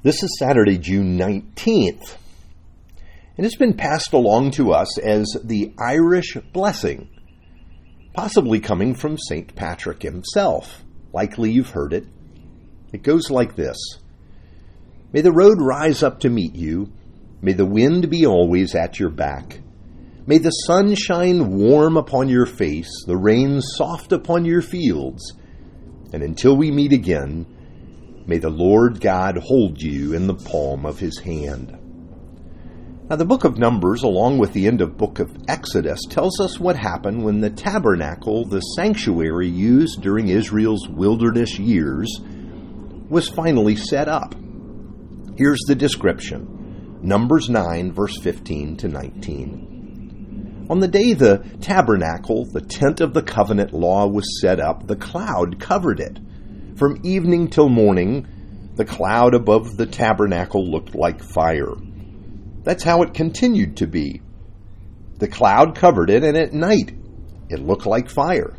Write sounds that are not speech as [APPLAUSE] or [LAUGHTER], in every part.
This is Saturday, June 19th, and it's been passed along to us as the Irish blessing, possibly coming from St. Patrick himself. Likely you've heard it. It goes like this May the road rise up to meet you, may the wind be always at your back. May the sun shine warm upon your face, the rain soft upon your fields, and until we meet again, May the Lord God hold you in the palm of his hand. Now, the book of Numbers, along with the end of book of Exodus, tells us what happened when the tabernacle, the sanctuary used during Israel's wilderness years, was finally set up. Here's the description Numbers 9, verse 15 to 19. On the day the tabernacle, the tent of the covenant law, was set up, the cloud covered it from evening till morning, the cloud above the tabernacle looked like fire. That's how it continued to be. The cloud covered it, and at night it looked like fire.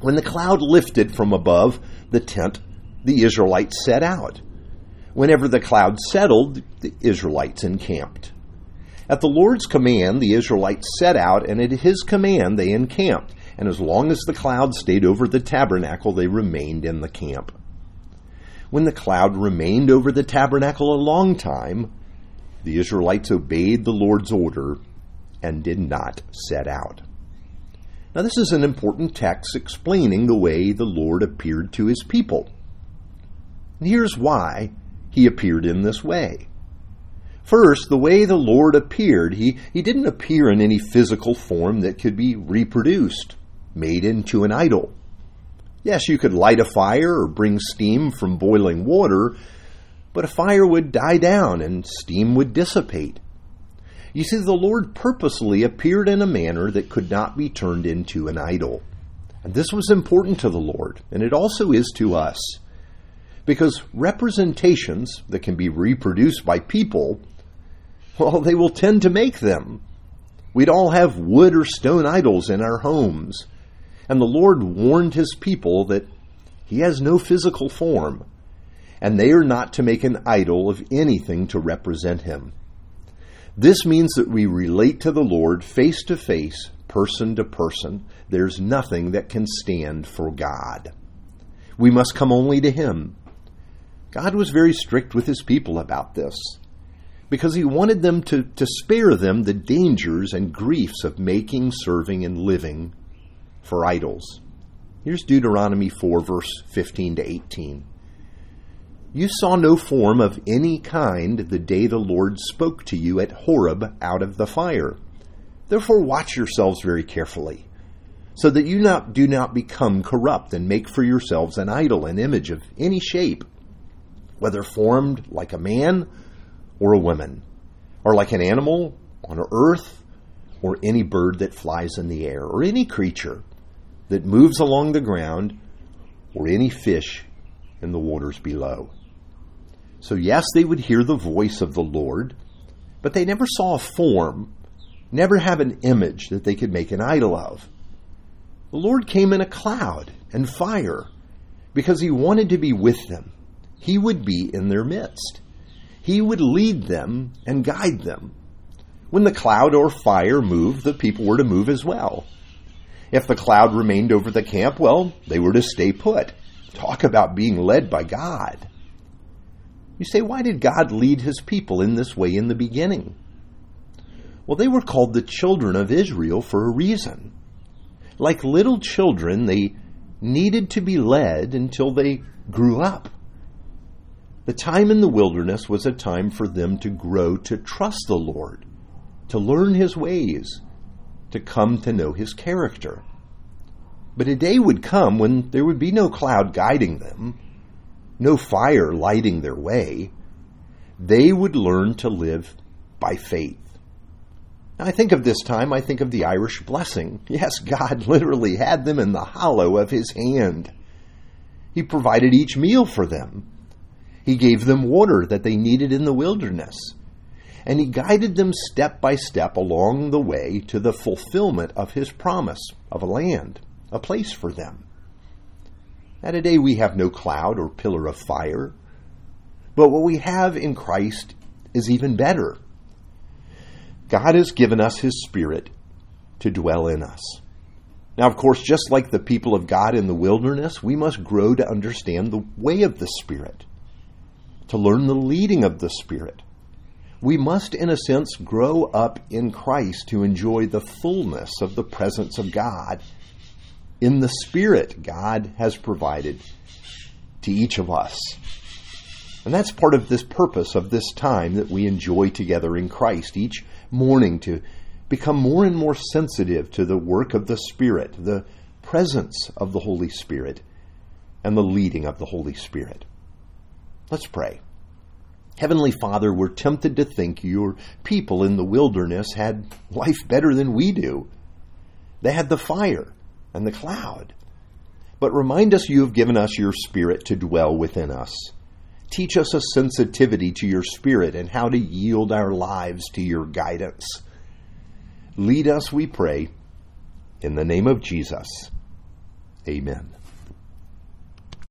When the cloud lifted from above the tent, the Israelites set out. Whenever the cloud settled, the Israelites encamped. At the Lord's command, the Israelites set out, and at his command, they encamped and as long as the cloud stayed over the tabernacle, they remained in the camp. When the cloud remained over the tabernacle a long time, the Israelites obeyed the Lord's order and did not set out. Now, this is an important text explaining the way the Lord appeared to his people. And here's why he appeared in this way. First, the way the Lord appeared, he, he didn't appear in any physical form that could be reproduced made into an idol. Yes, you could light a fire or bring steam from boiling water, but a fire would die down and steam would dissipate. You see, the Lord purposely appeared in a manner that could not be turned into an idol. And this was important to the Lord, and it also is to us. Because representations that can be reproduced by people, well, they will tend to make them. We'd all have wood or stone idols in our homes. And the Lord warned his people that he has no physical form, and they are not to make an idol of anything to represent him. This means that we relate to the Lord face to face, person to person. There's nothing that can stand for God. We must come only to him. God was very strict with his people about this because he wanted them to, to spare them the dangers and griefs of making, serving, and living for idols. Here's Deuteronomy 4, verse 15 to 18. You saw no form of any kind the day the Lord spoke to you at Horeb out of the fire. Therefore, watch yourselves very carefully, so that you not, do not become corrupt and make for yourselves an idol, an image of any shape, whether formed like a man or a woman, or like an animal on earth, or any bird that flies in the air, or any creature that moves along the ground or any fish in the waters below. So, yes, they would hear the voice of the Lord, but they never saw a form, never have an image that they could make an idol of. The Lord came in a cloud and fire because he wanted to be with them. He would be in their midst. He would lead them and guide them. When the cloud or fire moved, the people were to move as well. If the cloud remained over the camp, well, they were to stay put. Talk about being led by God. You say, why did God lead his people in this way in the beginning? Well, they were called the children of Israel for a reason. Like little children, they needed to be led until they grew up. The time in the wilderness was a time for them to grow to trust the Lord, to learn his ways, to come to know his character. But a day would come when there would be no cloud guiding them, no fire lighting their way. They would learn to live by faith. Now, I think of this time, I think of the Irish blessing. [LAUGHS] Yes, God literally had them in the hollow of his hand. He provided each meal for them. He gave them water that they needed in the wilderness and he guided them step by step along the way to the fulfillment of his promise of a land, a place for them. At a day we have no cloud or pillar of fire. But what we have in Christ is even better. God has given us His Spirit to dwell in us. Now, of course, just like the people of God in the wilderness, we must grow to understand the way of the Spirit, to learn the leading of the Spirit. We must, in a sense, grow up in Christ to enjoy the fullness of the presence of God in the Spirit God has provided to each of us. And that's part of this purpose of this time that we enjoy together in Christ each morning to become more and more sensitive to the work of the Spirit, the presence of the Holy Spirit, and the leading of the Holy Spirit. Let's pray. Heavenly Father, we're tempted to think your people in the wilderness had life better than we do. They had the fire and the cloud. But remind us you have given us your Spirit to dwell within us. Teach us a sensitivity to your Spirit and how to yield our lives to your guidance. Lead us, we pray, in the name of Jesus. Amen.